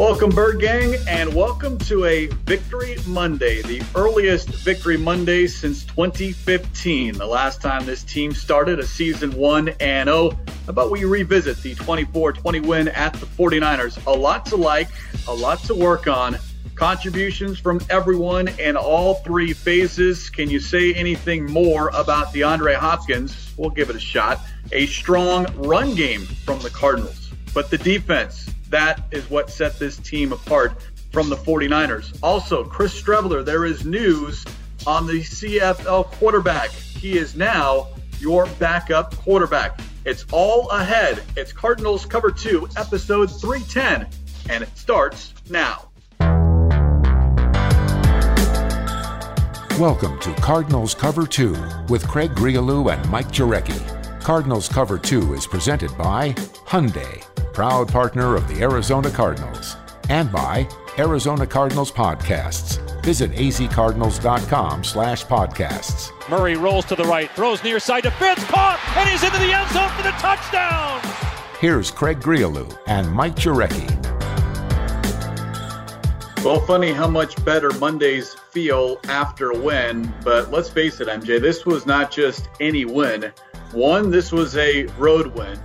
Welcome, Bird Gang, and welcome to a Victory Monday, the earliest Victory Monday since 2015, the last time this team started a season 1 and 0. About we revisit the 24 20 win at the 49ers. A lot to like, a lot to work on. Contributions from everyone in all three phases. Can you say anything more about DeAndre Hopkins? We'll give it a shot. A strong run game from the Cardinals. But the defense, that is what set this team apart from the 49ers. Also, Chris Streveler, there is news on the CFL quarterback. He is now your backup quarterback. It's all ahead. It's Cardinals Cover 2, episode 310, and it starts now. Welcome to Cardinals Cover 2 with Craig Grialou and Mike Jurecki. Cardinals Cover 2 is presented by Hyundai proud partner of the Arizona Cardinals, and by Arizona Cardinals Podcasts. Visit azcardinals.com slash podcasts. Murray rolls to the right, throws near side to Fitz, caught, and he's into the end zone for the touchdown. Here's Craig Grialou and Mike Jurecki. Well, funny how much better Mondays feel after a win, but let's face it, MJ, this was not just any win. One, this was a road win.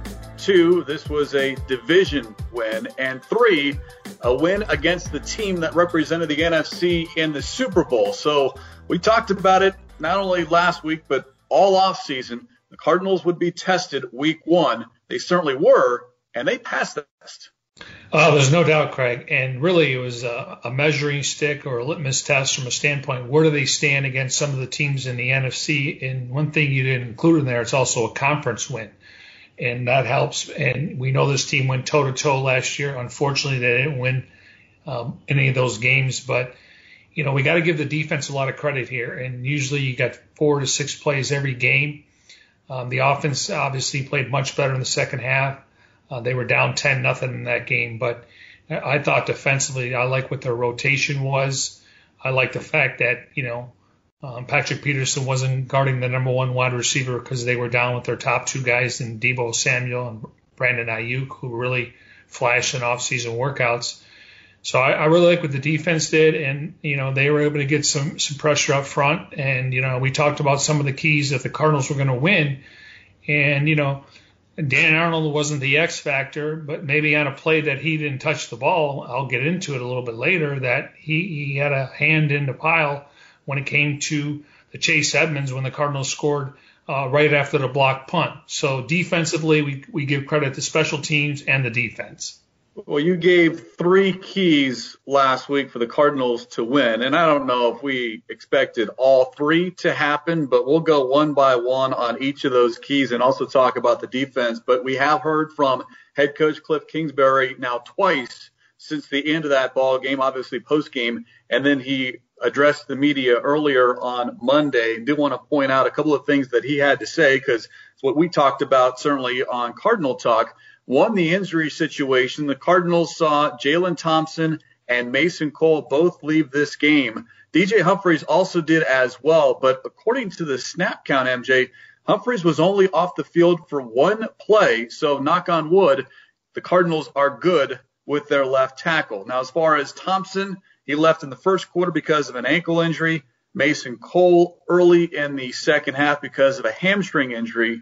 Two, this was a division win. And three, a win against the team that represented the NFC in the Super Bowl. So we talked about it not only last week, but all off season. The Cardinals would be tested week one. They certainly were, and they passed the test. Uh, there's no doubt, Craig. And really, it was a, a, measuring stick or a litmus test from a standpoint where do they stand against some of the teams in the NFC? And one thing you didn't include in there, it's also a conference win and that helps. And we know this team went toe to toe last year. Unfortunately, they didn't win um, any of those games, but you know we got to give the defense a lot of credit here. And usually you got four to six plays every game. Um, the offense obviously played much better in the second half. Uh, they were down ten nothing in that game, but I thought defensively, I like what their rotation was. I like the fact that you know um, Patrick Peterson wasn't guarding the number one wide receiver because they were down with their top two guys in Deebo Samuel and Brandon Aiyuk, who really flashed in off-season workouts. So I, I really like what the defense did, and you know they were able to get some some pressure up front. And you know we talked about some of the keys that the Cardinals were going to win, and you know Dan Arnold wasn't the X factor, but maybe on a play that he didn't touch the ball, I'll get into it a little bit later. That he he had a hand in the pile when it came to the Chase Edmonds when the Cardinals scored uh, right after the block punt. So defensively, we, we give credit to special teams and the defense. Well, you gave three keys last week for the Cardinals to win, and I don't know if we expected all three to happen, but we'll go one by one on each of those keys and also talk about the defense. But we have heard from head coach Cliff Kingsbury now twice since the end of that ball game, obviously post game, and then he addressed the media earlier on Monday. Do want to point out a couple of things that he had to say because it's what we talked about certainly on Cardinal Talk. One, the injury situation. The Cardinals saw Jalen Thompson and Mason Cole both leave this game. DJ Humphreys also did as well, but according to the snap count, MJ, Humphreys was only off the field for one play. So knock on wood, the Cardinals are good with their left tackle. Now, as far as Thompson, he left in the first quarter because of an ankle injury. Mason Cole early in the second half because of a hamstring injury.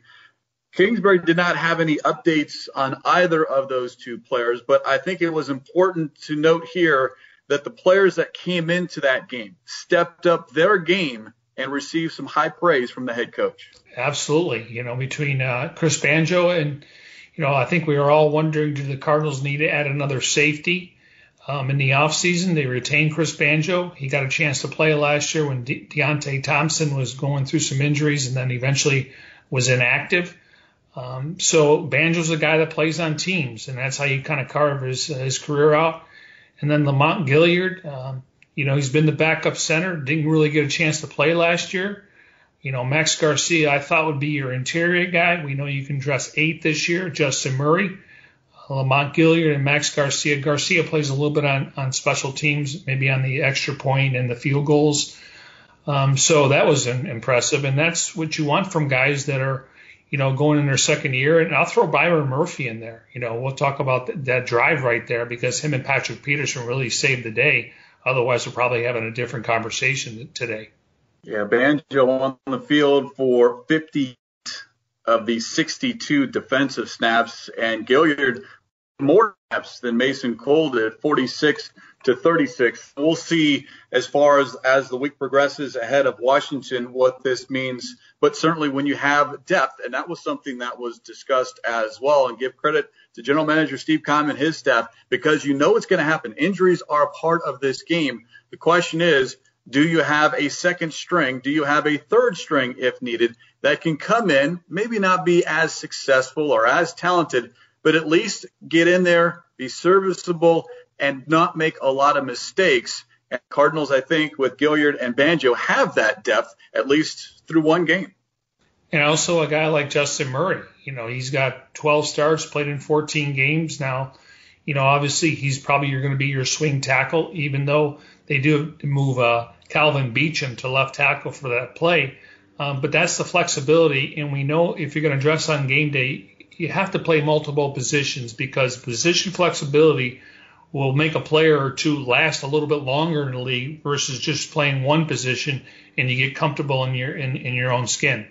Kingsbury did not have any updates on either of those two players, but I think it was important to note here that the players that came into that game stepped up their game and received some high praise from the head coach. Absolutely. You know, between uh, Chris Banjo and, you know, I think we were all wondering do the Cardinals need to add another safety? Um, in the offseason, they retained Chris Banjo. He got a chance to play last year when De- Deionte Thompson was going through some injuries and then eventually was inactive. Um, so Banjo's a guy that plays on teams, and that's how you kind of carve his, his career out. And then Lamont Gaillard, um, you know, he's been the backup center, didn't really get a chance to play last year. You know, Max Garcia, I thought would be your interior guy. We know you can dress eight this year. Justin Murray, Lamont Gaillard and Max Garcia. Garcia plays a little bit on, on special teams, maybe on the extra point and the field goals. Um, so that was an, impressive, and that's what you want from guys that are, you know, going in their second year. And I'll throw Byron Murphy in there. You know, we'll talk about th- that drive right there because him and Patrick Peterson really saved the day. Otherwise, we're probably having a different conversation today. Yeah, Banjo on the field for 50 of the 62 defensive snaps, and Gaillard more snaps than Mason Cole did, 46 to 36. We'll see as far as as the week progresses ahead of Washington what this means. But certainly when you have depth, and that was something that was discussed as well, and give credit to General Manager Steve Keim and his staff because you know it's going to happen. Injuries are a part of this game. The question is, do you have a second string? Do you have a third string if needed that can come in, maybe not be as successful or as talented, but at least get in there, be serviceable, and not make a lot of mistakes. And Cardinals, I think, with Gaillard and Banjo, have that depth at least through one game. And also a guy like Justin Murray. You know, he's got 12 starts, played in 14 games now. You know, obviously he's probably going to be your swing tackle, even though they do move uh, Calvin Beachum to left tackle for that play. Um, but that's the flexibility, and we know if you're going to dress on game day, you have to play multiple positions because position flexibility will make a player or two last a little bit longer in the league versus just playing one position and you get comfortable in your in, in your own skin.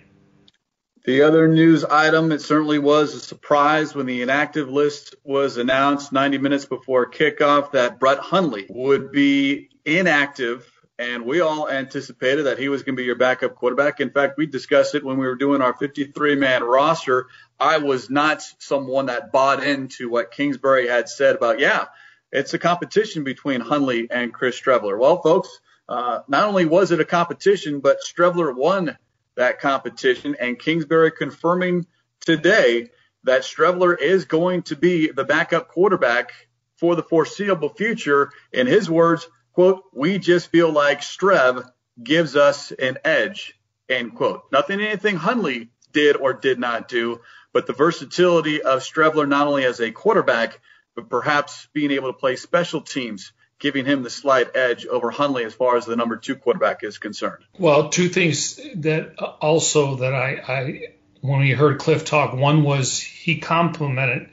The other news item, it certainly was a surprise when the inactive list was announced 90 minutes before kickoff that Brett Hundley would be inactive and we all anticipated that he was going to be your backup quarterback. In fact, we discussed it when we were doing our 53 man roster. I was not someone that bought into what Kingsbury had said about, yeah, it's a competition between Hundley and Chris Streveler. Well, folks, uh, not only was it a competition, but Streveler won that competition, and Kingsbury confirming today that Streveler is going to be the backup quarterback for the foreseeable future. In his words, quote, we just feel like Strev gives us an edge, end quote. Nothing anything Hundley did or did not do, but the versatility of Streveler not only as a quarterback, but perhaps being able to play special teams, giving him the slight edge over Hundley as far as the number two quarterback is concerned. Well, two things that also that I, I when we heard Cliff talk, one was he complimented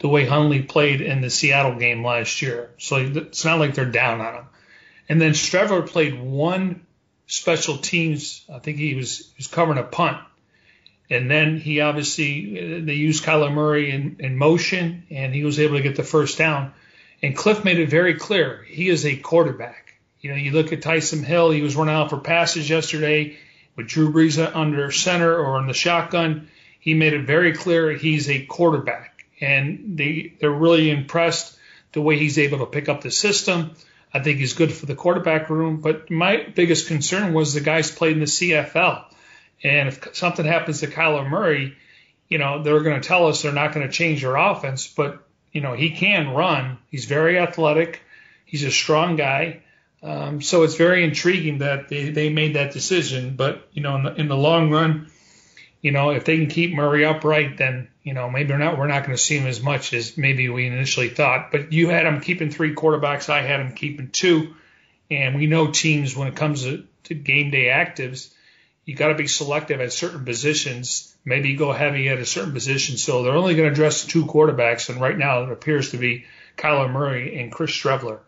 the way Hundley played in the Seattle game last year. So it's not like they're down on him. And then Streveler played one special teams. I think he was, he was covering a punt. And then he obviously, they used Kyler Murray in, in motion and he was able to get the first down. And Cliff made it very clear he is a quarterback. You know, you look at Taysom Hill, he was running out for passes yesterday with Drew Brees under center or in the shotgun. He made it very clear he's a quarterback. And they, they're really impressed the way he's able to pick up the system I think he's good for the quarterback room. But my biggest concern was the guys played in the CFL. And if something happens to Kyler Murray, you know, they're going to tell us they're not going to change their offense. But, you know, he can run. He's very athletic. He's a strong guy. Um, so it's very intriguing that they, they made that decision. But, you know, in the, in the long run, you know, if they can keep Murray upright, then you know maybe we're not we're not going to see him as much as maybe we initially thought. But you had him keeping three quarterbacks, I had him keeping two, and we know teams when it comes to, to game day actives, you got to be selective at certain positions. Maybe you go heavy at a certain position, so they're only going to dress two quarterbacks, and right now it appears to be Kyler Murray and Chris Streveler.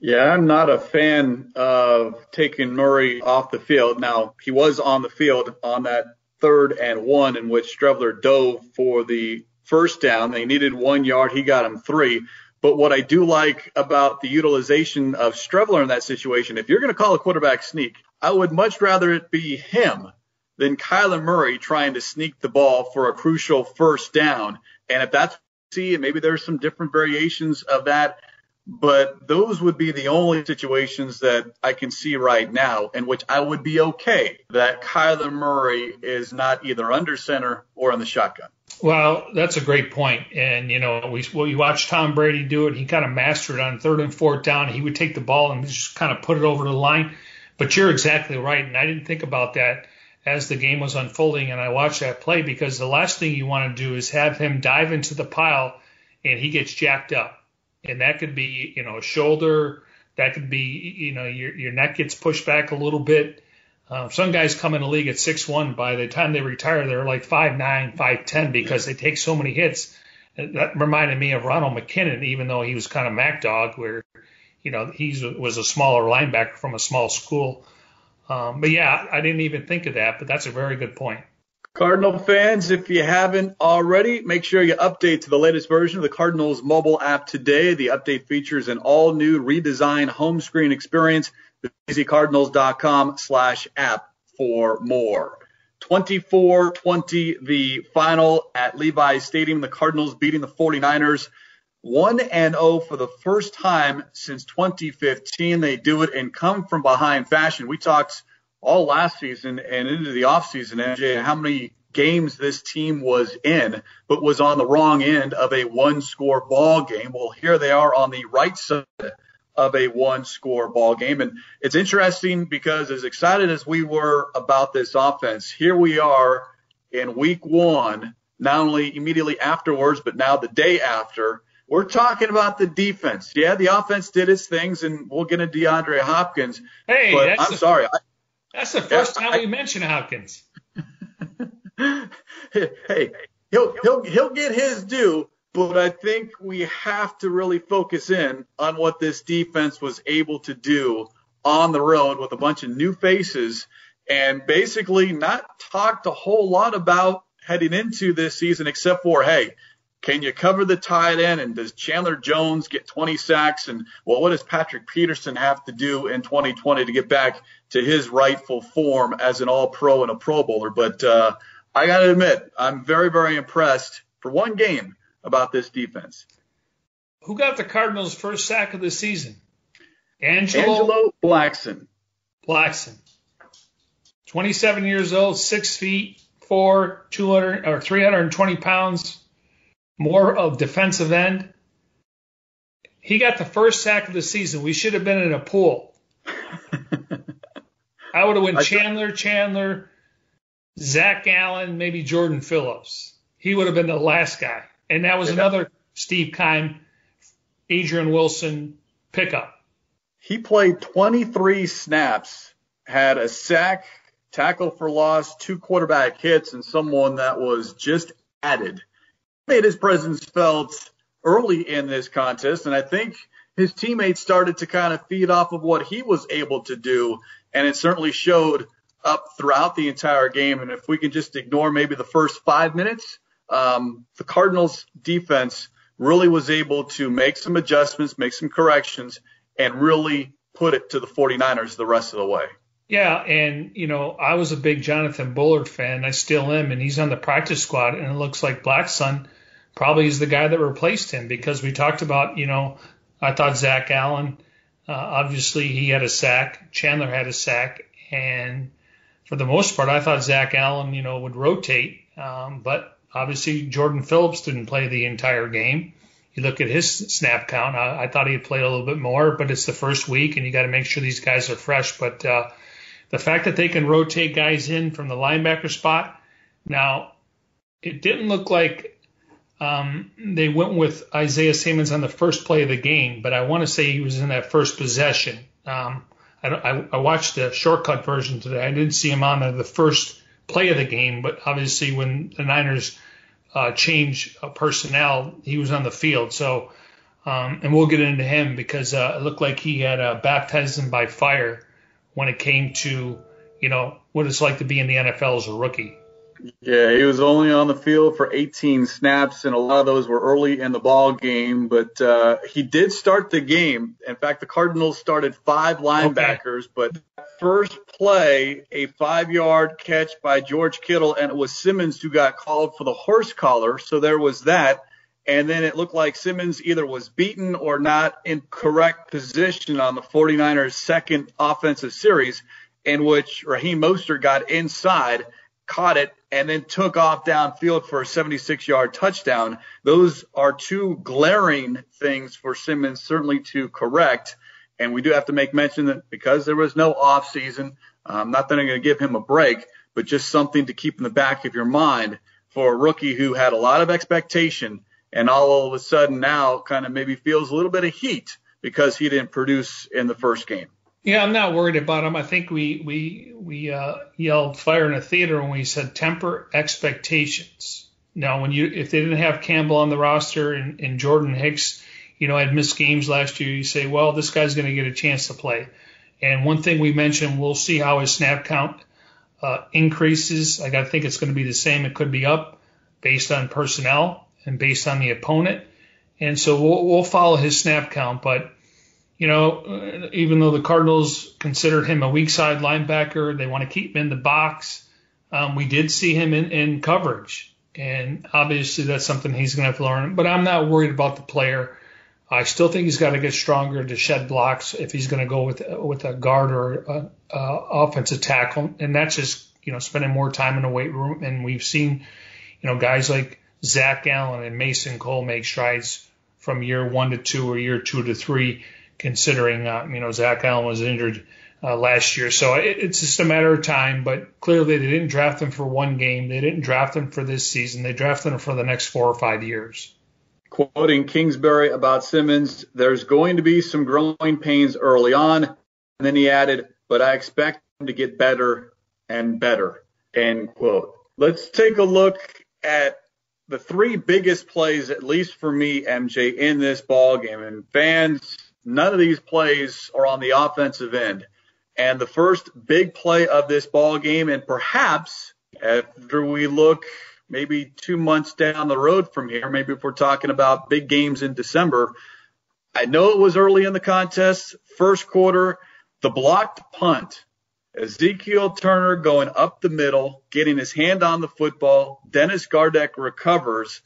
Yeah, I'm not a fan of taking Murray off the field. Now, he was on the field on that third and one in which Streveler dove for the first down. They needed one yard. He got him three. But what I do like about the utilization of Streveler in that situation, if you're going to call a quarterback sneak, I would much rather it be him than Kyler Murray trying to sneak the ball for a crucial first down. And if that's see, and maybe there's some different variations of that, but those would be the only situations that I can see right now in which I would be okay that Kyler Murray is not either under center or in the shotgun. Well, that's a great point. And, you know, we, we watched Tom Brady do it. He kind of mastered on third and fourth down. He would take the ball and just kind of put it over the line. But you're exactly right. And I didn't think about that as the game was unfolding and I watched that play because the last thing you want to do is have him dive into the pile and he gets jacked up and that could be you know a shoulder, that could be you know your your neck gets pushed back a little bit. Uh, some guys come in the league at six one. By the time they retire, they're like five nine, five ten because they take so many hits. That reminded me of Ronald McKinnon, even though he was kind of Mac Dog, where you know he was a smaller linebacker from a small school. Um, but yeah, I didn't even think of that, but that's a very good point. Cardinal fans, if you haven't already, make sure you update to the latest version of the Cardinals mobile app today. The update features an all new redesigned home screen experience. Visit cardinals.com slash app for more. 24-20 the final at Levi's Stadium. The Cardinals beating the 49ers 1 and 0 for the first time since 2015. They do it and come from behind fashion. We talked all last season and into the offseason, MJ, how many games this team was in, but was on the wrong end of a one score ball game. Well, here they are on the right side of a one score ball game. And it's interesting because as excited as we were about this offense, here we are in week one, not only immediately afterwards, but now the day after we're talking about the defense. Yeah, the offense did its things, and we'll get into DeAndre Hopkins. Hey, but I'm the, sorry. I, that's the first time I, we mentioned Hopkins. hey, he'll he'll he'll get his due, but I think we have to really focus in on what this defense was able to do on the road with a bunch of new faces and basically not talked a whole lot about heading into this season except for hey can you cover the tight end? And does Chandler Jones get 20 sacks? And well, what does Patrick Peterson have to do in 2020 to get back to his rightful form as an All Pro and a Pro Bowler? But uh, I got to admit, I'm very, very impressed for one game about this defense. Who got the Cardinals' first sack of the season? Angelo, Angelo Blackson. Blackson. 27 years old, six feet four, 200 or 320 pounds more of defensive end. He got the first sack of the season. We should have been in a pool. I would have went Chandler, Chandler, Zach Allen, maybe Jordan Phillips. He would have been the last guy. And that was yeah. another Steve Keim, Adrian Wilson pickup. He played 23 snaps, had a sack, tackle for loss, two quarterback hits, and someone that was just added made his presence felt early in this contest, and I think his teammates started to kind of feed off of what he was able to do, and it certainly showed up throughout the entire game. And if we can just ignore maybe the first five minutes, um, the Cardinals defense really was able to make some adjustments, make some corrections, and really put it to the 49ers the rest of the way. Yeah, and you know, I was a big Jonathan Bullard fan. I still am, and he's on the practice squad, and it looks like Blackson probably is the guy that replaced him because we talked about, you know, I thought Zach Allen, uh, obviously he had a sack, Chandler had a sack, and for the most part, I thought Zach Allen, you know, would rotate, um, but obviously Jordan Phillips didn't play the entire game. You look at his snap count. I, I thought he'd play a little bit more, but it's the first week, and you got to make sure these guys are fresh. But uh, the fact that they can rotate guys in from the linebacker spot. Now, it didn't look like um, they went with Isaiah Simmons on the first play of the game, but I want to say he was in that first possession. Um, I, I, I, watched the shortcut version today. I didn't see him on the, the first play of the game, but obviously when the Niners uh, change uh, personnel, he was on the field. So, um, and we'll get into him because uh, it looked like he had uh, baptized by fire when it came to, you know, what it's like to be in the NFL as a rookie. Yeah, he was only on the field for 18 snaps, and a lot of those were early in the ball game. But uh, he did start the game. In fact, the Cardinals started five linebackers, okay. but first play, a five-yard catch by George Kittle, and it was Simmons who got called for the horse collar. So there was that. And then it looked like Simmons either was beaten or not in correct position on the 49ers' second offensive series, in which Raheem Mostert got inside, caught it, and then took off downfield for a 76 yard touchdown. Those are two glaring things for Simmons certainly to correct. And we do have to make mention that because there was no off season, um, not that I'm going to give him a break, but just something to keep in the back of your mind for a rookie who had a lot of expectation and all of a sudden now kind of maybe feels a little bit of heat because he didn't produce in the first game. Yeah, I'm not worried about him. I think we we we uh, yelled fire in a theater when we said temper expectations. Now, when you if they didn't have Campbell on the roster and, and Jordan Hicks, you know, had missed games last year, you say, well, this guy's going to get a chance to play. And one thing we mentioned, we'll see how his snap count uh, increases. Like I think it's going to be the same. It could be up based on personnel and based on the opponent. And so we'll, we'll follow his snap count, but you know, even though the Cardinals considered him a weak side linebacker, they want to keep him in the box. Um, we did see him in, in coverage, and obviously that's something he's going to have to learn. But I'm not worried about the player. I still think he's got to get stronger to shed blocks if he's going to go with with a guard or a, a offensive tackle, and that's just you know spending more time in the weight room. And we've seen, you know, guys like Zach Allen and Mason Cole make strides from year one to two or year two to three considering uh, you know Zach Allen was injured uh, last year. So it, it's just a matter of time. But clearly, they didn't draft him for one game. They didn't draft him for this season. They drafted him for the next four or five years. Quoting Kingsbury about Simmons, there's going to be some growing pains early on. And then he added, but I expect him to get better and better. End quote. Let's take a look at the three biggest plays, at least for me, MJ, in this ball game. And fans, None of these plays are on the offensive end. And the first big play of this ball game, and perhaps after we look maybe two months down the road from here, maybe if we're talking about big games in December, I know it was early in the contest, first quarter, the blocked punt. Ezekiel Turner going up the middle, getting his hand on the football. Dennis Gardeck recovers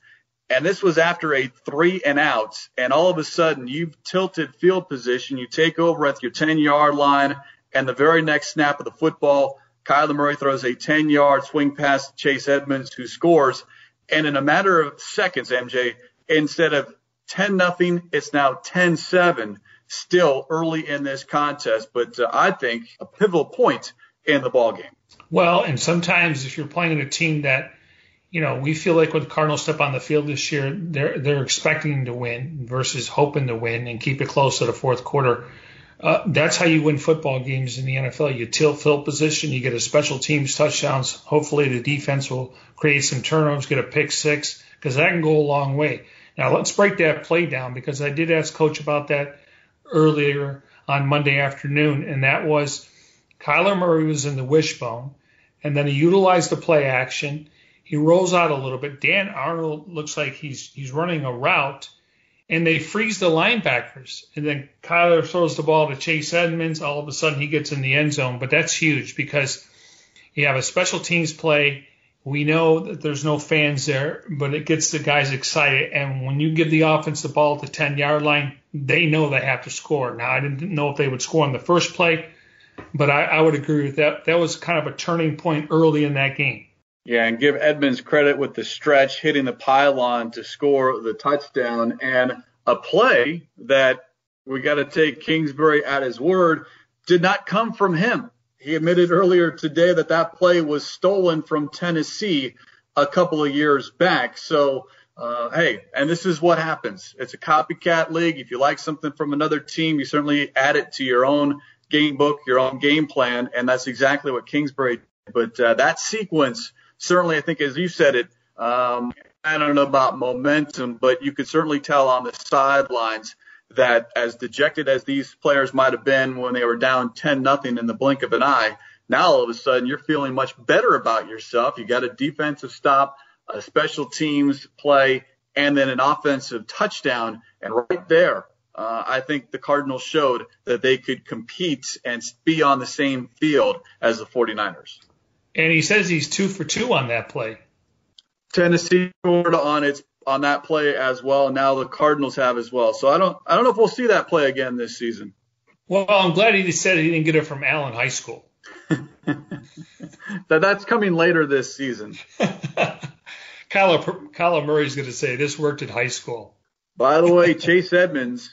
and this was after a three and outs. And all of a sudden, you've tilted field position. You take over at your 10 yard line. And the very next snap of the football, Kyler Murray throws a 10 yard swing pass to Chase Edmonds, who scores. And in a matter of seconds, MJ, instead of 10 nothing, it's now 10 7 still early in this contest. But uh, I think a pivotal point in the ball game. Well, and sometimes if you're playing a team that you know, we feel like when Cardinals step on the field this year, they're they're expecting to win versus hoping to win and keep it close to the fourth quarter. Uh, that's how you win football games in the NFL. You tilt field position, you get a special teams touchdowns. Hopefully, the defense will create some turnovers, get a pick six, because that can go a long way. Now, let's break that play down because I did ask Coach about that earlier on Monday afternoon, and that was Kyler Murray was in the wishbone, and then he utilized the play action he rolls out a little bit. Dan Arnold looks like he's he's running a route, and they freeze the linebackers. And then Kyler throws the ball to Chase Edmonds. All of a sudden, he gets in the end zone. But that's huge because you have a special teams play. We know that there's no fans there, but it gets the guys excited. And when you give the offense the ball at the 10 yard line, they know they have to score. Now, I didn't know if they would score on the first play, but I, I would agree with that. That was kind of a turning point early in that game. Yeah, and give Edmonds credit with the stretch, hitting the pylon to score the touchdown, and a play that we got to take Kingsbury at his word did not come from him. He admitted earlier today that that play was stolen from Tennessee a couple of years back. So, uh, hey, and this is what happens. It's a copycat league. If you like something from another team, you certainly add it to your own game book, your own game plan, and that's exactly what Kingsbury did. But uh, that sequence certainly, I think, as you said it, um, I don't know about momentum, but you could certainly tell on the sidelines that as dejected as these players might have been when they were down 10 nothing in the blink of an eye, now all of a sudden you're feeling much better about yourself. You got a defensive stop, a special teams play, and then an offensive touchdown. And right there, uh, I think the Cardinals showed that they could compete and be on the same field as the 49ers. And he says he's two for two on that play. Tennessee scored on its on that play as well. And Now the Cardinals have as well. So I don't I don't know if we'll see that play again this season. Well, I'm glad he said he didn't get it from Allen High School. that that's coming later this season. Kyler, Kyler Murray's going to say this worked at high school. By the way, Chase Edmonds,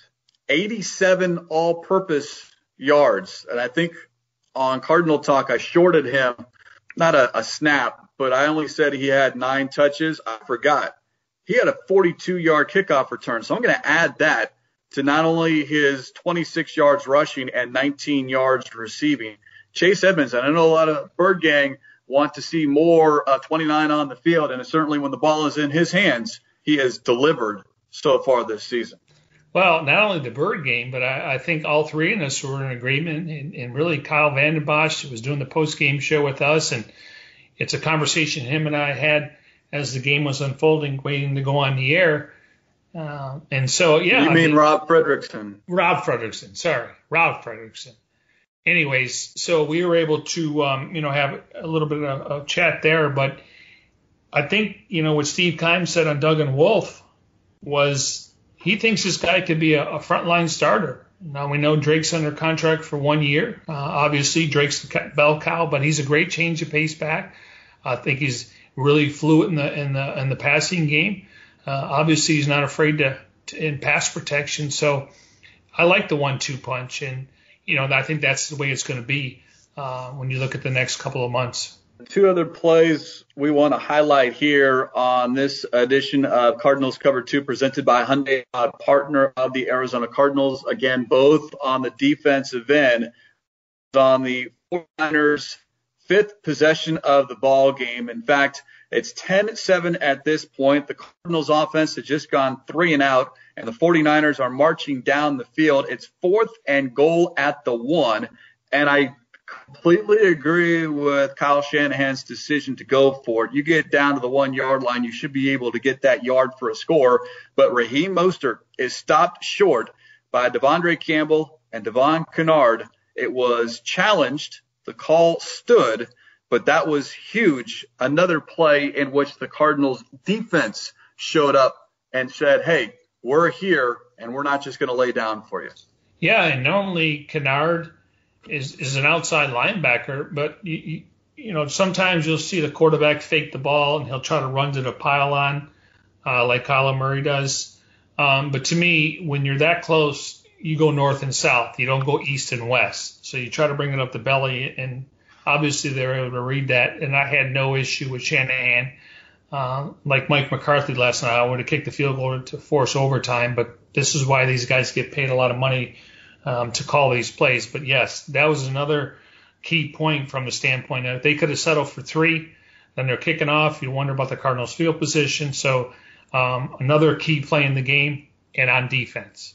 87 all-purpose yards, and I think on Cardinal Talk I shorted him not a, a snap, but I only said he had nine touches. I forgot. He had a 42 yard kickoff return. So I'm going to add that to not only his 26 yards rushing and 19 yards receiving. Chase Edmonds, and I know a lot of Bird Gang want to see more uh, 29 on the field, and certainly when the ball is in his hands, he has delivered so far this season. Well, not only the Bird Gang, but I, I think all three of us were in agreement, and, and really Kyle Vanden Bosch was doing the post game show with us, and it's a conversation him and I had as the game was unfolding, waiting to go on the air. Uh, and so, yeah. You mean Rob Fredrickson? Rob Fredrickson, sorry, Rob Fredrickson. Anyways, so we were able to, um, you know, have a little bit of a chat there. But I think, you know, what Steve Keim said on Doug and Wolf was he thinks this guy could be a, a frontline starter. Now we know Drake's under contract for one year. Uh, obviously, Drake's the bell cow, but he's a great change of pace back. I think he's really fluent in the in the in the passing game. Uh, obviously, he's not afraid to, to, in pass protection. So I like the one-two punch, and you know I think that's the way it's going to be uh, when you look at the next couple of months. Two other plays we want to highlight here on this edition of Cardinals Cover 2 presented by Hyundai, partner of the Arizona Cardinals. Again, both on the defensive end. On the 49ers fifth possession of the ball game. In fact, it's 10-7 at this point. The Cardinals offense has just gone three and out, and the 49ers are marching down the field. It's fourth and goal at the one. And I completely agree with Kyle Shanahan's decision to go for it. You get down to the one yard line, you should be able to get that yard for a score. But Raheem Mostert is stopped short by De'Vondre Campbell and Devon Kennard. It was challenged the call stood, but that was huge. Another play in which the Cardinals defense showed up and said, Hey, we're here and we're not just going to lay down for you. Yeah, and normally Kennard is, is an outside linebacker, but you, you, you know, sometimes you'll see the quarterback fake the ball and he'll try to run to the pylon, uh, like Kyler Murray does. Um, but to me, when you're that close, you go north and south. You don't go east and west. So you try to bring it up the belly, and obviously they're able to read that. And I had no issue with Shanahan. Uh, like Mike McCarthy last night, I would have kicked the field goal to force overtime, but this is why these guys get paid a lot of money um, to call these plays. But yes, that was another key point from the standpoint they could have settled for three. Then they're kicking off. You wonder about the Cardinals' field position. So um, another key play in the game and on defense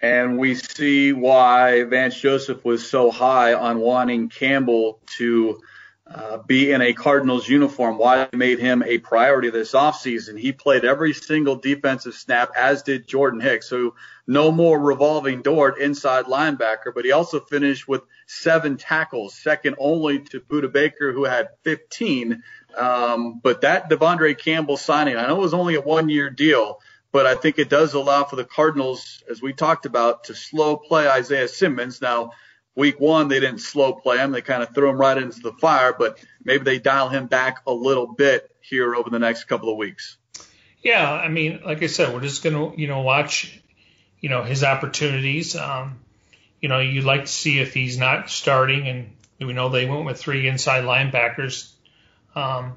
and we see why Vance Joseph was so high on wanting Campbell to uh, be in a Cardinals uniform, why they made him a priority this offseason. He played every single defensive snap, as did Jordan Hicks. So no more revolving door inside linebacker, but he also finished with seven tackles, second only to Budda Baker, who had 15. Um, but that De'Vondre Campbell signing, I know it was only a one year deal, but I think it does allow for the Cardinals, as we talked about, to slow play Isaiah Simmons. Now, week one, they didn't slow play him. They kind of threw him right into the fire, but maybe they dial him back a little bit here over the next couple of weeks. Yeah, I mean, like I said, we're just going to, you know, watch, you know, his opportunities. Um, you know, you'd like to see if he's not starting, and we know they went with three inside linebackers. Um,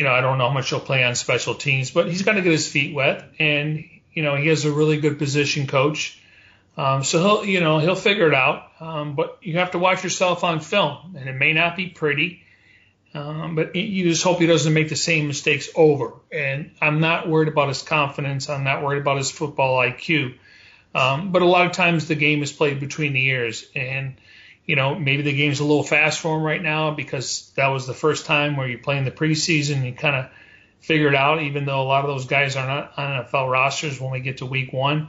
you know, I don't know how much he'll play on special teams, but he's got to get his feet wet, and you know, he has a really good position coach. Um, so he'll, you know, he'll figure it out. Um, but you have to watch yourself on film, and it may not be pretty. Um, but you just hope he doesn't make the same mistakes over. And I'm not worried about his confidence. I'm not worried about his football IQ. Um, but a lot of times the game is played between the ears, and you know, maybe the game's a little fast for him right now because that was the first time where you play in the preseason. You kind of figure it out, even though a lot of those guys are not on NFL rosters when we get to week one.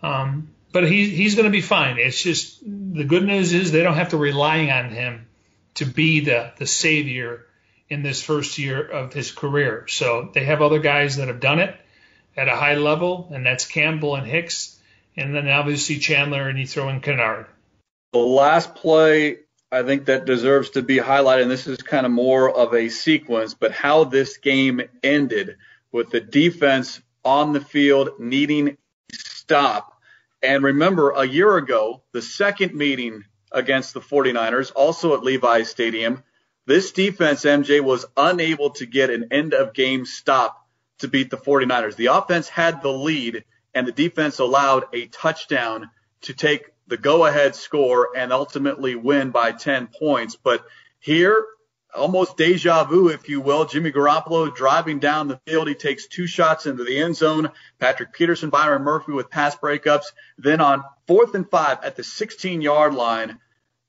Um, but he, he's going to be fine. It's just the good news is they don't have to rely on him to be the, the savior in this first year of his career. So they have other guys that have done it at a high level, and that's Campbell and Hicks, and then obviously Chandler, and you throw in Kennard. The last play I think that deserves to be highlighted, and this is kind of more of a sequence, but how this game ended with the defense on the field needing stop. And remember, a year ago, the second meeting against the 49ers, also at Levi's Stadium, this defense, MJ, was unable to get an end of game stop to beat the 49ers. The offense had the lead and the defense allowed a touchdown to take the go ahead score and ultimately win by 10 points. But here, almost deja vu, if you will. Jimmy Garoppolo driving down the field. He takes two shots into the end zone. Patrick Peterson, Byron Murphy with pass breakups. Then on fourth and five at the 16 yard line,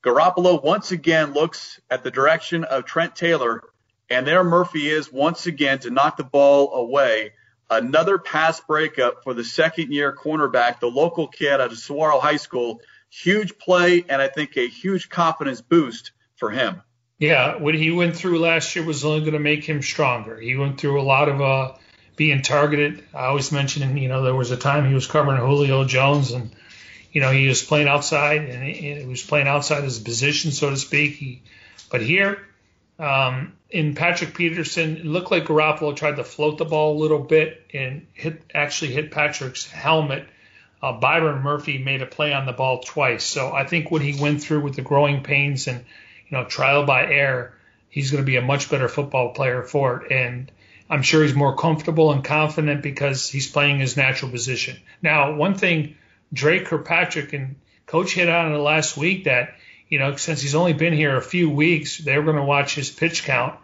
Garoppolo once again looks at the direction of Trent Taylor, and there Murphy is once again to knock the ball away. Another pass breakup for the second year cornerback, the local kid out of Saguaro High School. Huge play, and I think a huge confidence boost for him. Yeah, what he went through last year was only going to make him stronger. He went through a lot of uh, being targeted. I always mention, you know, there was a time he was covering Julio Jones, and you know he was playing outside, and he, was playing outside his position, so to speak. He, but here, um, in Patrick Peterson, it looked like Garoppolo tried to float the ball a little bit and hit actually hit Patrick's helmet. Uh, Byron Murphy made a play on the ball twice, so I think what he went through with the growing pains and you know, trial by error, he's going to be a much better football player for it. And I'm sure he's more comfortable and confident because he's playing his natural position. Now, one thing Dre Kirkpatrick and Coach hit on it last week that, you know, since he's only been here a few weeks, they were going to watch his pitch count.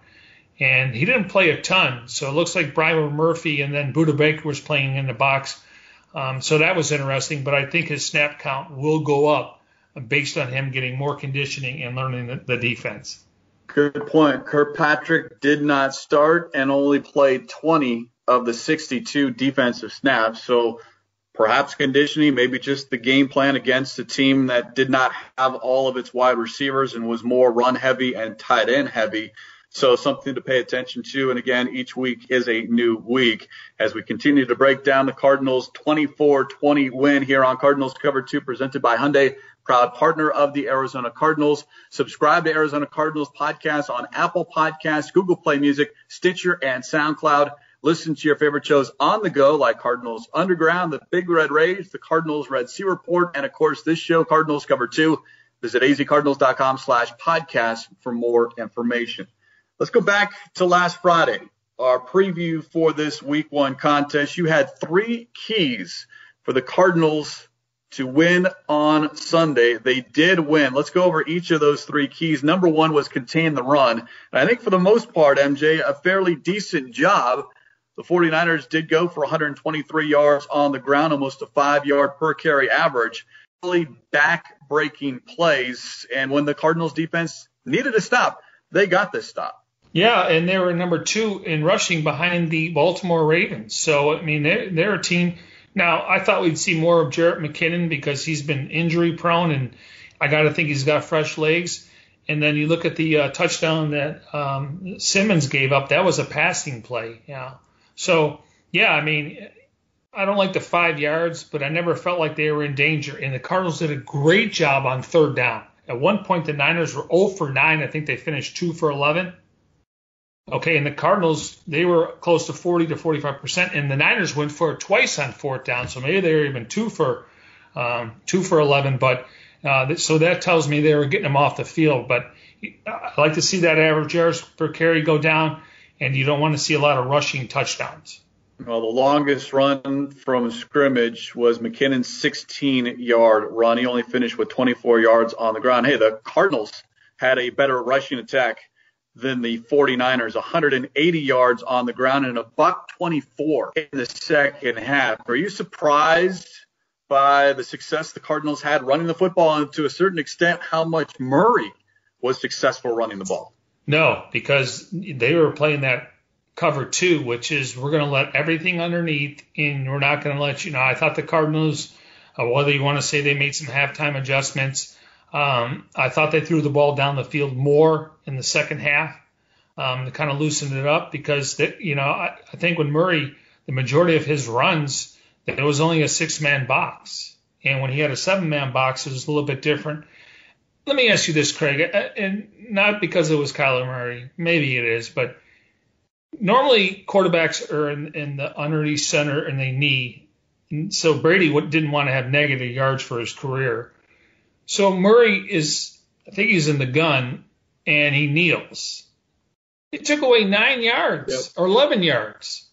And he didn't play a ton. So it looks like Byron Murphy and then Budda Baker was playing in the box. Um, so that was interesting. But I think his snap count will go up based on him getting more conditioning and learning the, the defense. Good point. Kirkpatrick did not start and only played 20 of the 62 defensive snaps. So perhaps conditioning, maybe just the game plan against a team that did not have all of its wide receivers and was more run heavy and tight end heavy. So something to pay attention to. And again, each week is a new week as we continue to break down the Cardinals 24-20 win here on Cardinals Cover 2 presented by Hyundai proud partner of the Arizona Cardinals. Subscribe to Arizona Cardinals podcast on Apple Podcasts, Google Play Music, Stitcher, and SoundCloud. Listen to your favorite shows on the go, like Cardinals Underground, The Big Red Rage, The Cardinals Red Sea Report, and of course this show, Cardinals Cover 2. Visit azcardinals.com slash podcast for more information. Let's go back to last Friday, our preview for this week one contest. You had three keys for the Cardinals to win on Sunday. They did win. Let's go over each of those three keys. Number one was contain the run. And I think for the most part, MJ, a fairly decent job. The 49ers did go for 123 yards on the ground, almost a five yard per carry average. Really back breaking plays. And when the Cardinals defense needed a stop, they got this stop. Yeah, and they were number two in rushing behind the Baltimore Ravens. So, I mean, they're, they're a team now, I thought we'd see more of Jerick McKinnon because he's been injury prone, and I got to think he's got fresh legs. And then you look at the uh, touchdown that um, Simmons gave up. That was a passing play. Yeah. So yeah, I mean, I don't like the five yards, but I never felt like they were in danger. And the Cardinals did a great job on third down. At one point, the Niners were 0 for 9. I think they finished 2 for 11. Okay, and the Cardinals they were close to 40 to 45 percent, and the Niners went for it twice on fourth down, so maybe they were even two for um, two for 11. But uh, so that tells me they were getting them off the field. But I like to see that average yards per carry go down, and you don't want to see a lot of rushing touchdowns. Well, the longest run from scrimmage was McKinnon's 16-yard run. He only finished with 24 yards on the ground. Hey, the Cardinals had a better rushing attack than the 49ers, 180 yards on the ground and a buck 24 in the second half. Are you surprised by the success the Cardinals had running the football and to a certain extent how much Murray was successful running the ball? No, because they were playing that cover two, which is we're going to let everything underneath and we're not going to let you know. I thought the Cardinals, uh, whether you want to say they made some halftime adjustments, um, I thought they threw the ball down the field more in the second half um, to kind of loosen it up because, they, you know, I, I think when Murray, the majority of his runs, it was only a six man box. And when he had a seven man box, it was a little bit different. Let me ask you this, Craig, uh, and not because it was Kyler Murray, maybe it is, but normally quarterbacks are in, in the underneath center and they knee. So Brady didn't want to have negative yards for his career. So Murray is, I think he's in the gun and he kneels. It took away nine yards yep. or 11 yards.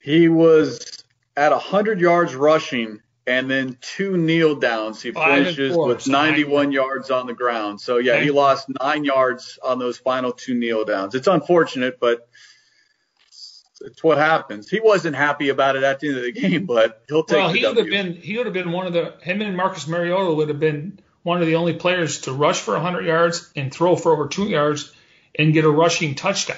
He was at 100 yards rushing and then two kneel downs. He finishes four, with so 91 nine. yards on the ground. So yeah, he lost nine yards on those final two kneel downs. It's unfortunate, but it's what happens. He wasn't happy about it at the end of the game, but he'll take. Well, he would have been he would have been one of the him and Marcus Mariota would have been one of the only players to rush for 100 yards and throw for over two yards and get a rushing touchdown.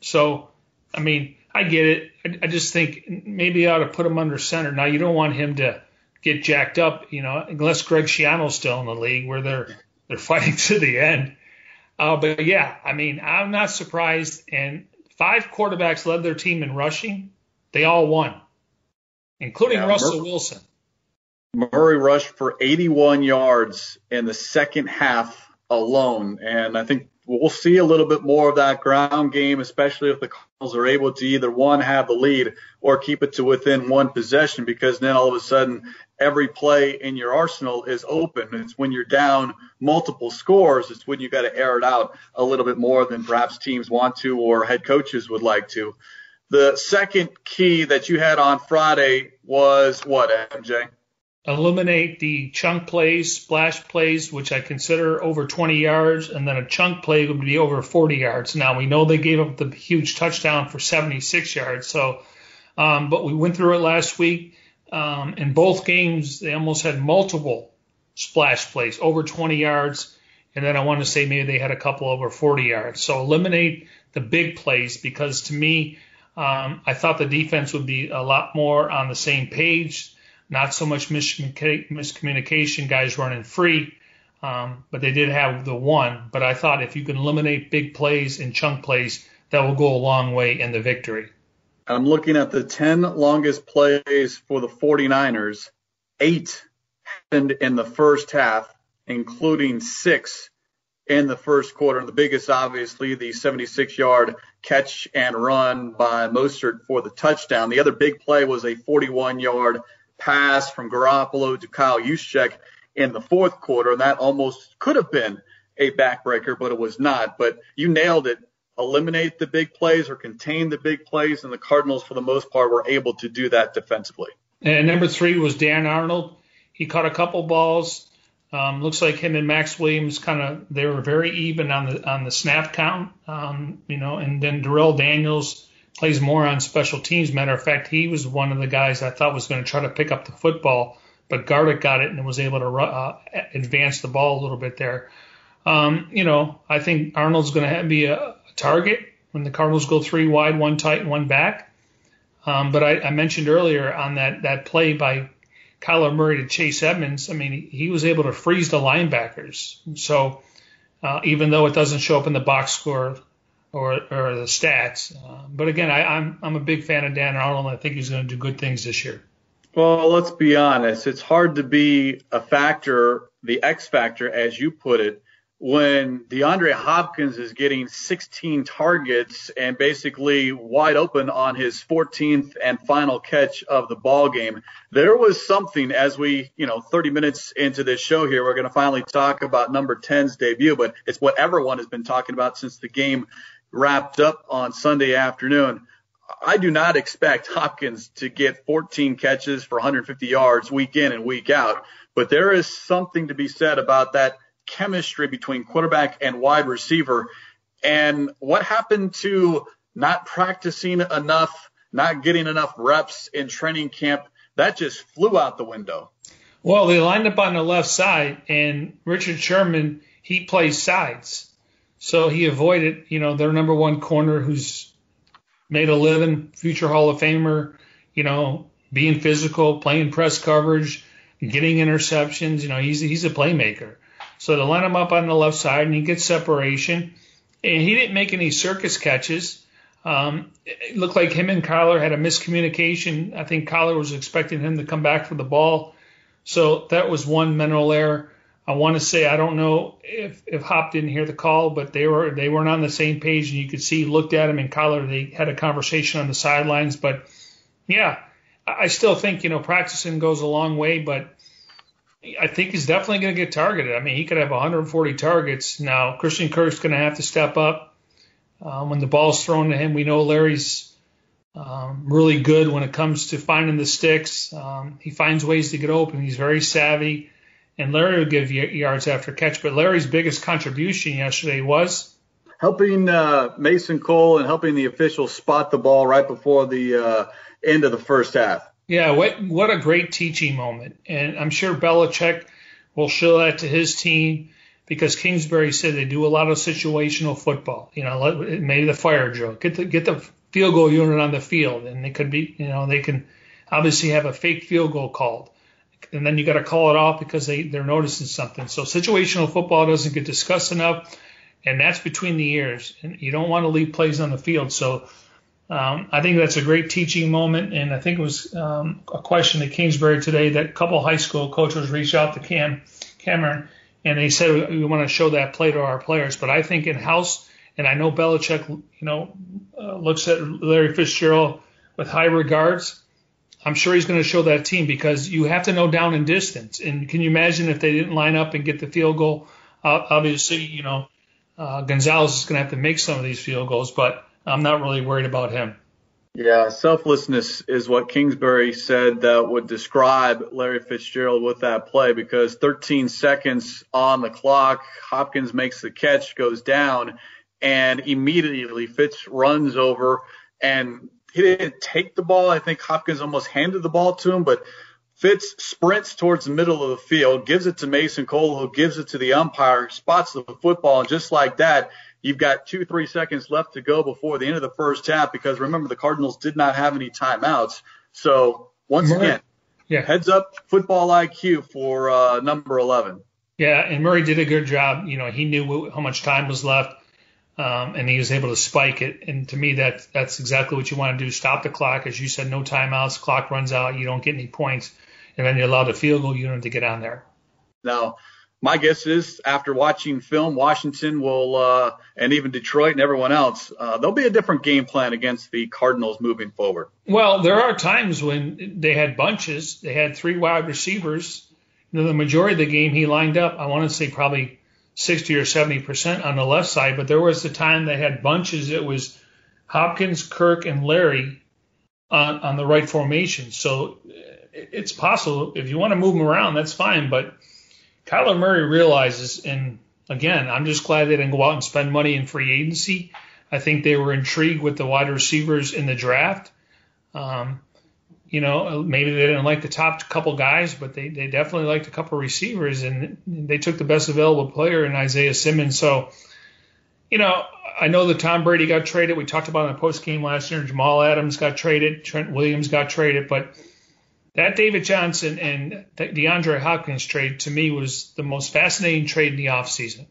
So, I mean, I get it. I, I just think maybe you ought to put him under center. Now, you don't want him to get jacked up, you know, unless Greg Schiano's still in the league where they're they're fighting to the end. Uh, but yeah, I mean, I'm not surprised. And five quarterbacks led their team in rushing. They all won, including yeah, Russell Wilson. Murray rushed for 81 yards in the second half alone, and I think we'll see a little bit more of that ground game, especially if the Cardinals are able to either one have the lead or keep it to within one possession, because then all of a sudden every play in your arsenal is open. It's when you're down multiple scores, it's when you got to air it out a little bit more than perhaps teams want to or head coaches would like to. The second key that you had on Friday was what, MJ? Eliminate the chunk plays, splash plays, which I consider over 20 yards, and then a chunk play would be over 40 yards. Now we know they gave up the huge touchdown for 76 yards, so um, but we went through it last week. Um, in both games, they almost had multiple splash plays over 20 yards, and then I want to say maybe they had a couple over 40 yards. So eliminate the big plays because to me, um, I thought the defense would be a lot more on the same page not so much miscommunication, guys running free, um, but they did have the one. But I thought if you can eliminate big plays and chunk plays, that will go a long way in the victory. I'm looking at the 10 longest plays for the 49ers. Eight happened in the first half, including six in the first quarter. The biggest, obviously, the 76 yard catch and run by Mostert for the touchdown. The other big play was a 41 yard pass from Garoppolo to Kyle Juszczyk in the fourth quarter, and that almost could have been a backbreaker, but it was not. But you nailed it. Eliminate the big plays or contain the big plays, and the Cardinals, for the most part, were able to do that defensively. And number three was Dan Arnold. He caught a couple balls. Um, looks like him and Maxx Williams kind of they were very even on the on the snap count. Um, you know, and then Darrell Daniels plays more on special teams. Matter of fact, he was one of the guys I thought was going to try to pick up the football, but Gardeck got it and was able to uh, advance the ball a little bit there. Um, you know, I think Arnold's going to be a, a, target when the Cardinals go three wide, one tight, and one back. Um, but I, I, mentioned earlier on that that play by Kyler Murray to Chase Edmonds. I mean, he, he was able to freeze the linebackers. So uh, even though it doesn't show up in the box score, or, or the stats. Uh, but again, I, I'm I'm a big fan of Dan Arnold. I think he's going to do good things this year. Well, let's be honest. It's hard to be a factor, the X factor, as you put it, when DeAndre Hopkins is getting 16 targets and basically wide open on his 14th and final catch of the ball game. There was something as we, you know, 30 minutes into this show here, we're going to finally talk about number 10's debut, but it's what everyone has been talking about since the game wrapped up on Sunday afternoon. I do not expect Hopkins to get 14 catches for 150 yards week in and week out, but there is something to be said about that chemistry between quarterback and wide receiver. And what happened to not practicing enough, not getting enough reps in training camp? That just flew out the window. Well, they lined up on the left side, and Richard Sherman, he plays sides. So he avoided, you know, their number one corner who's made a living, future Hall of Famer, you know, being physical, playing press coverage, getting interceptions. You know, he's he's a playmaker. So to line him up on the left side and he gets separation, and he didn't make any circus catches. Um, it looked like him and Kyler had a miscommunication. I think Kyler was expecting him to come back for the ball. So that was one mental error. I want to say I don't know if if Hop didn't hear the call, but they were they weren't on the same page, and you could see looked at him and Kyler. They had a conversation on the sidelines, but yeah, I still think you know practicing goes a long way, but I think he's definitely going to get targeted. I mean, he could have 140 targets now. Christian Kirk's going to have to step up um, when the ball's thrown to him. We know Larry's Um, really good when it comes to finding the sticks. Um, he finds ways to get open. He's very savvy. And Larry will give yards after catch. But Larry's biggest contribution yesterday was helping uh, Mason Cole and helping the officials spot the ball right before the uh, end of the first half. Yeah, what what a great teaching moment, and I'm sure Belichick will show that to his team because Kingsbury said they do a lot of situational football. You know, maybe the fire drill, get the get the field goal unit on the field, and they could be, you know, they can obviously have a fake field goal called, and then you got to call it off because they they're noticing something. So situational football doesn't get discussed enough, and that's between the ears, and you don't want to leave plays on the field. So. Um, I think that's a great teaching moment, and I think it was um, a question at Kingsbury today that a couple high school coaches reached out to Cam Cameron and they said we want to show that play to our players. But I think in house, and I know Belichick, you know, uh, looks at Larry Fitzgerald with high regards. I'm sure he's going to show that team because you have to know down and distance. And can you imagine if they didn't line up and get the field goal? Uh, obviously, you know, uh, Gonzalez is going to have to make some of these field goals, but I'm not really worried about him. Yeah, selflessness is what Kingsbury said that would describe Larry Fitzgerald with that play because 13 seconds on the clock, Hopkins makes the catch, goes down, and immediately Fitz runs over and he didn't take the ball. I think Hopkins almost handed the ball to him, but Fitz sprints towards the middle of the field, gives it to Mason Cole, who gives it to the umpire, spots the football, and just like that, You've got two, three seconds left to go before the end of the first half because remember the Cardinals did not have any timeouts. So once Murray, again, yeah. heads up football IQ for uh, number 11. Yeah, and Murray did a good job. You know, he knew how much time was left, um, and he was able to spike it. And to me, that that's exactly what you want to do. Stop the clock, as you said, no timeouts. Clock runs out, you don't get any points, and then you allow the field goal unit to get on there. Now, my guess is after watching film, Washington will, uh, and even Detroit and everyone else, uh, there'll be a different game plan against the Cardinals moving forward. Well, there are times when they had bunches. They had three wide receivers. You know, the majority of the game he lined up, I want to say probably 60 or 70 percent on the left side, but there was the time they had bunches. It was Hopkins, Kirk, and Larry on, on the right formation. So it's possible if you want to move them around, that's fine, but Kyler Murray realizes, and again, I'm just glad they didn't go out and spend money in free agency. I think they were intrigued with the wide receivers in the draft. Um, you know, maybe they didn't like the top couple guys, but they, they definitely liked a couple receivers, and they took the best available player in Isaiah Simmons. So, you know, I know that Tom Brady got traded. We talked about in the post game last year. Jamal Adams got traded. Trent Williams got traded, but that David Johnson and DeAndre Hopkins trade to me was the most fascinating trade in the offseason.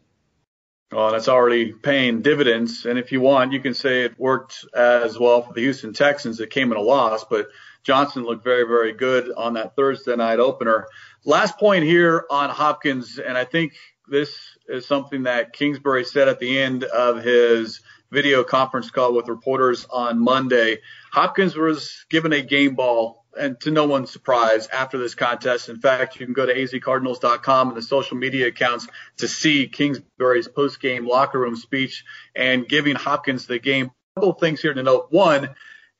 Well, that's already paying dividends. And if you want, you can say it worked as well for the Houston Texans. It came in a loss, but Johnson looked very, very good on that Thursday night opener. Last point here on Hopkins, and I think this is something that Kingsbury said at the end of his video conference call with reporters on Monday. Hopkins was given a game ball and to no one's surprise, after this contest, in fact, you can go to azcardinals.com and the social media accounts to see Kingsbury's post-game locker room speech and giving Hopkins the game. A couple things here to note. One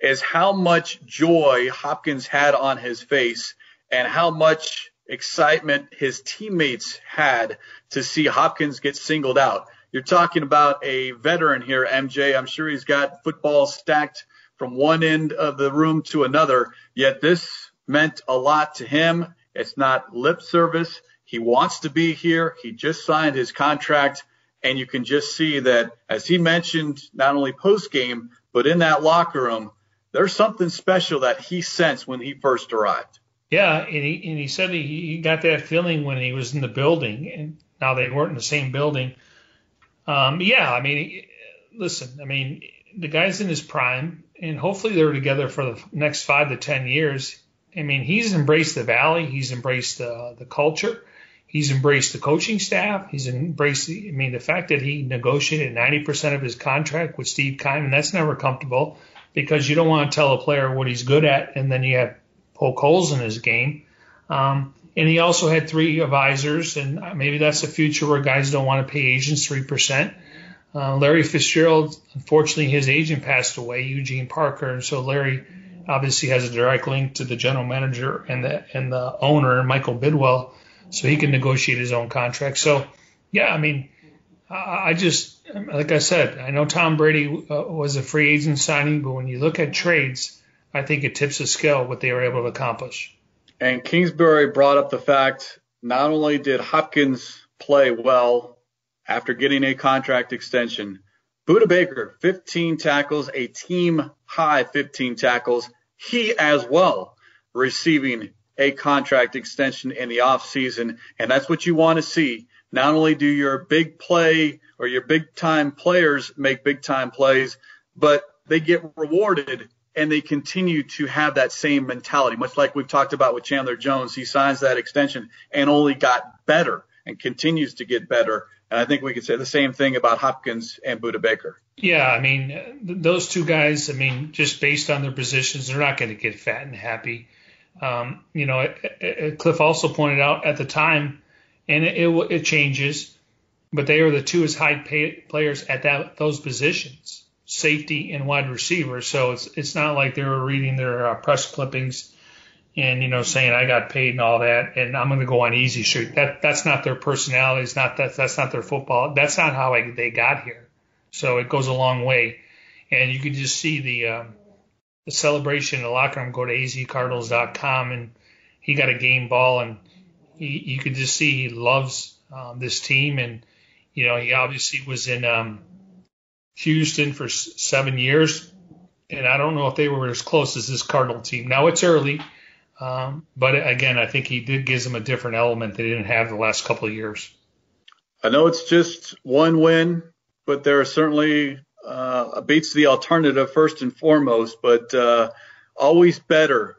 is how much joy Hopkins had on his face and how much excitement his teammates had to see Hopkins get singled out. You're talking about a veteran here, MJ. I'm sure he's got football stacked from one end of the room to another. Yet this meant a lot to him. It's not lip service. He wants to be here. He just signed his contract. And you can just see that, as he mentioned, not only post game, but in that locker room, there's something special that he sensed when he first arrived. Yeah, and he, and he said he, he got that feeling when he was in the building, and now they weren't in the same building. Um, yeah, I mean, listen, I mean, the guy's in his prime and hopefully they're together for the next five to ten years. I mean, he's embraced the valley, he's embraced the the culture, he's embraced the coaching staff, he's embraced. The, I mean, the fact that he negotiated 90% of his contract with Steve Keim, that's never comfortable because you don't want to tell a player what he's good at, and then you have poke holes in his game. Um, and he also had three advisors, and maybe that's the future where guys don't want to pay agents three percent. Uh, Larry Fitzgerald, unfortunately, his agent passed away, Eugene Parker, and so Larry obviously has a direct link to the general manager and the and the owner, Michael Bidwill, so he can negotiate his own contract. So, yeah, I mean, I, just like I said, I know Tom Brady uh, was a free agent signing, but when you look at trades, I think it tips the scale what they were able to accomplish. And Kingsbury brought up the fact not only did Hopkins play well after getting a contract extension, Budda Baker, 15 tackles, a team high 15 tackles. He as well receiving a contract extension in the offseason. And that's what you want to see. Not only do your big play or your big time players make big time plays, but they get rewarded and they continue to have that same mentality, much like we've talked about with Chandler Jones. He signs that extension and only got better and continues to get better. And I think we could say the same thing about Hopkins and Budda Baker. Yeah, I mean, those two guys, I mean, just based on their positions, they're not going to get fat and happy. Um, you know, Cliff also pointed out at the time, and it, it, it changes, but they are the two as high players at that those positions, safety and wide receiver. So it's it's not like they were reading their uh, press clippings and you know saying I got paid and all that, and I'm going to go on easy street. That that's not their personality. It's not that that's not their football. That's not how I, they got here. So it goes a long way, and you can just see the um, the celebration in the locker room. Go to azcardinals.com, and he got a game ball, and he, you could just see he loves um, this team, and you know he obviously was in um, Houston for seven years, and I don't know if they were as close as this Cardinal team. Now it's early um, but again, I think he did gives them a different element they didn't have the last couple of years. I know it's just one win, but there are certainly uh, beats the alternative first and foremost. But uh, always better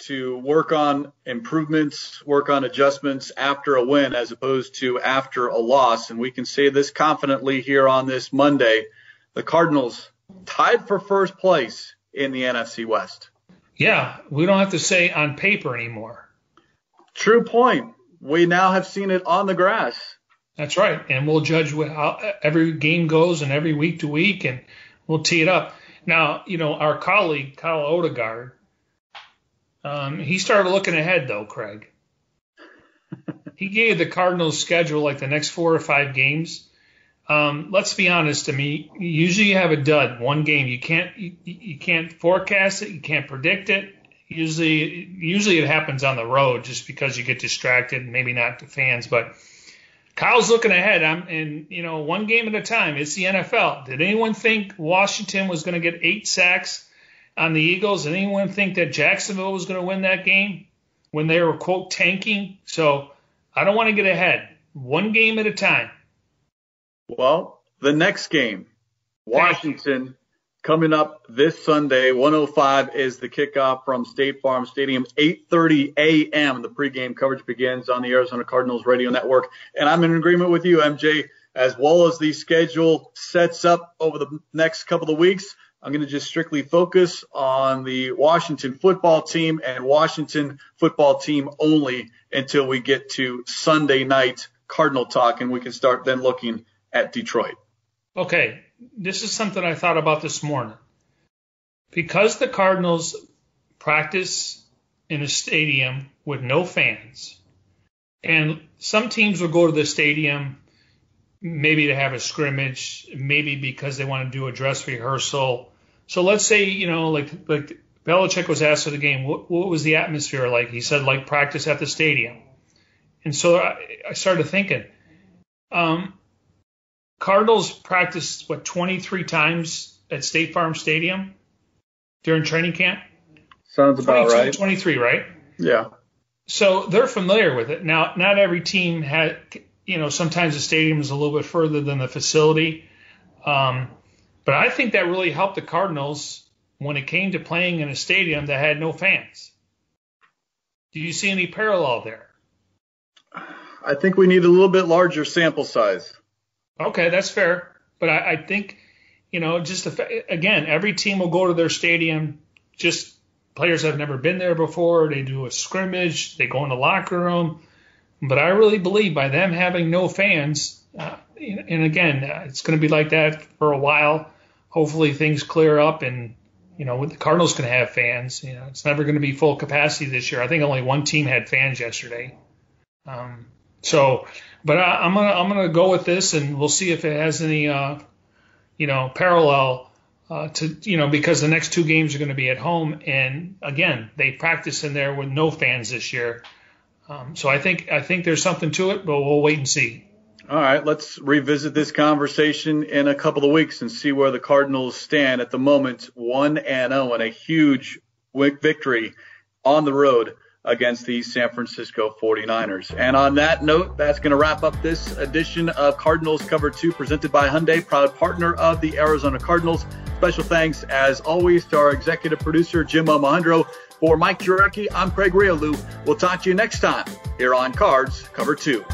to work on improvements, work on adjustments after a win as opposed to after a loss. And we can say this confidently here on this Monday. The Cardinals tied for first place in the NFC West. Yeah, we don't have to say on paper anymore. True point. We now have seen it on the grass. That's right, and we'll judge how every game goes and every week to week, and we'll tee it up. Now, you know, our colleague Kyle Odegard, um, he started looking ahead though, Craig. he gave the Cardinals schedule like the next four or five games, um, let's be honest. I mean, usually you have a dud one game. You can't you, you can't forecast it. You can't predict it. Usually, usually it happens on the road just because you get distracted. Maybe not the fans, but Kyle's looking ahead. I'm and you know one game at a time. It's the NFL. Did anyone think Washington was going to get eight sacks on the Eagles? Did anyone think that Jacksonville was going to win that game when they were quote tanking? So I don't want to get ahead. One game at a time. Well, the next game, Washington coming up this Sunday, 105 is the kickoff from State Farm Stadium, 8:30 a.m. The pregame coverage begins on the Arizona Cardinals radio network, and I'm in agreement with you, MJ, as well as the schedule sets up over the next couple of weeks. I'm going to just strictly focus on the Washington football team and Washington football team only until we get to Sunday night Cardinal talk, and we can start then looking at Detroit. Okay, this is something I thought about this morning. Because the Cardinals practice in a stadium with no fans, and some teams will go to the stadium maybe to have a scrimmage, maybe because they want to do a dress rehearsal. So let's say, you know, like like Belichick was asked for the game, what, what was the atmosphere like? He said like practice at the stadium. And so I, I started thinking, um, Cardinals practiced what 23 times at State Farm Stadium during training camp. Sounds about right. 23, right? Yeah. So they're familiar with it. Now, not every team had, you know, sometimes the stadium is a little bit further than the facility. Um, but I think that really helped the Cardinals when it came to playing in a stadium that had no fans. Do you see any parallel there? I think we need a little bit larger sample size. Okay, that's fair. But I, I think, you know, just the, again, every team will go to their stadium. Just players have never been there before. They do a scrimmage. They go in the locker room. But I really believe by them having no fans, uh, and again, uh, it's going to be like that for a while. Hopefully, things clear up, and you know, the Cardinals can have fans. You know, it's never going to be full capacity this year. I think only one team had fans yesterday. Um, so, but I, am gonna I'm gonna go with this, and we'll see if it has any, uh, you know, parallel uh, to you know because the next two games are going to be at home, and again they practice in there with no fans this year. Um, so I think I think there's something to it, but we'll wait and see. All right, let's revisit this conversation in a couple of weeks and see where the Cardinals stand at the moment. One and zero oh, and a huge victory on the road against the San Francisco 49ers. And on that note, that's going to wrap up this edition of Cardinals Cover 2 presented by Hyundai, proud partner of the Arizona Cardinals. Special thanks, as always, to our executive producer, Jim Omahundro. For Mike Jurecki, I'm Craig Grialou. We'll talk to you next time here on Cards Cover 2.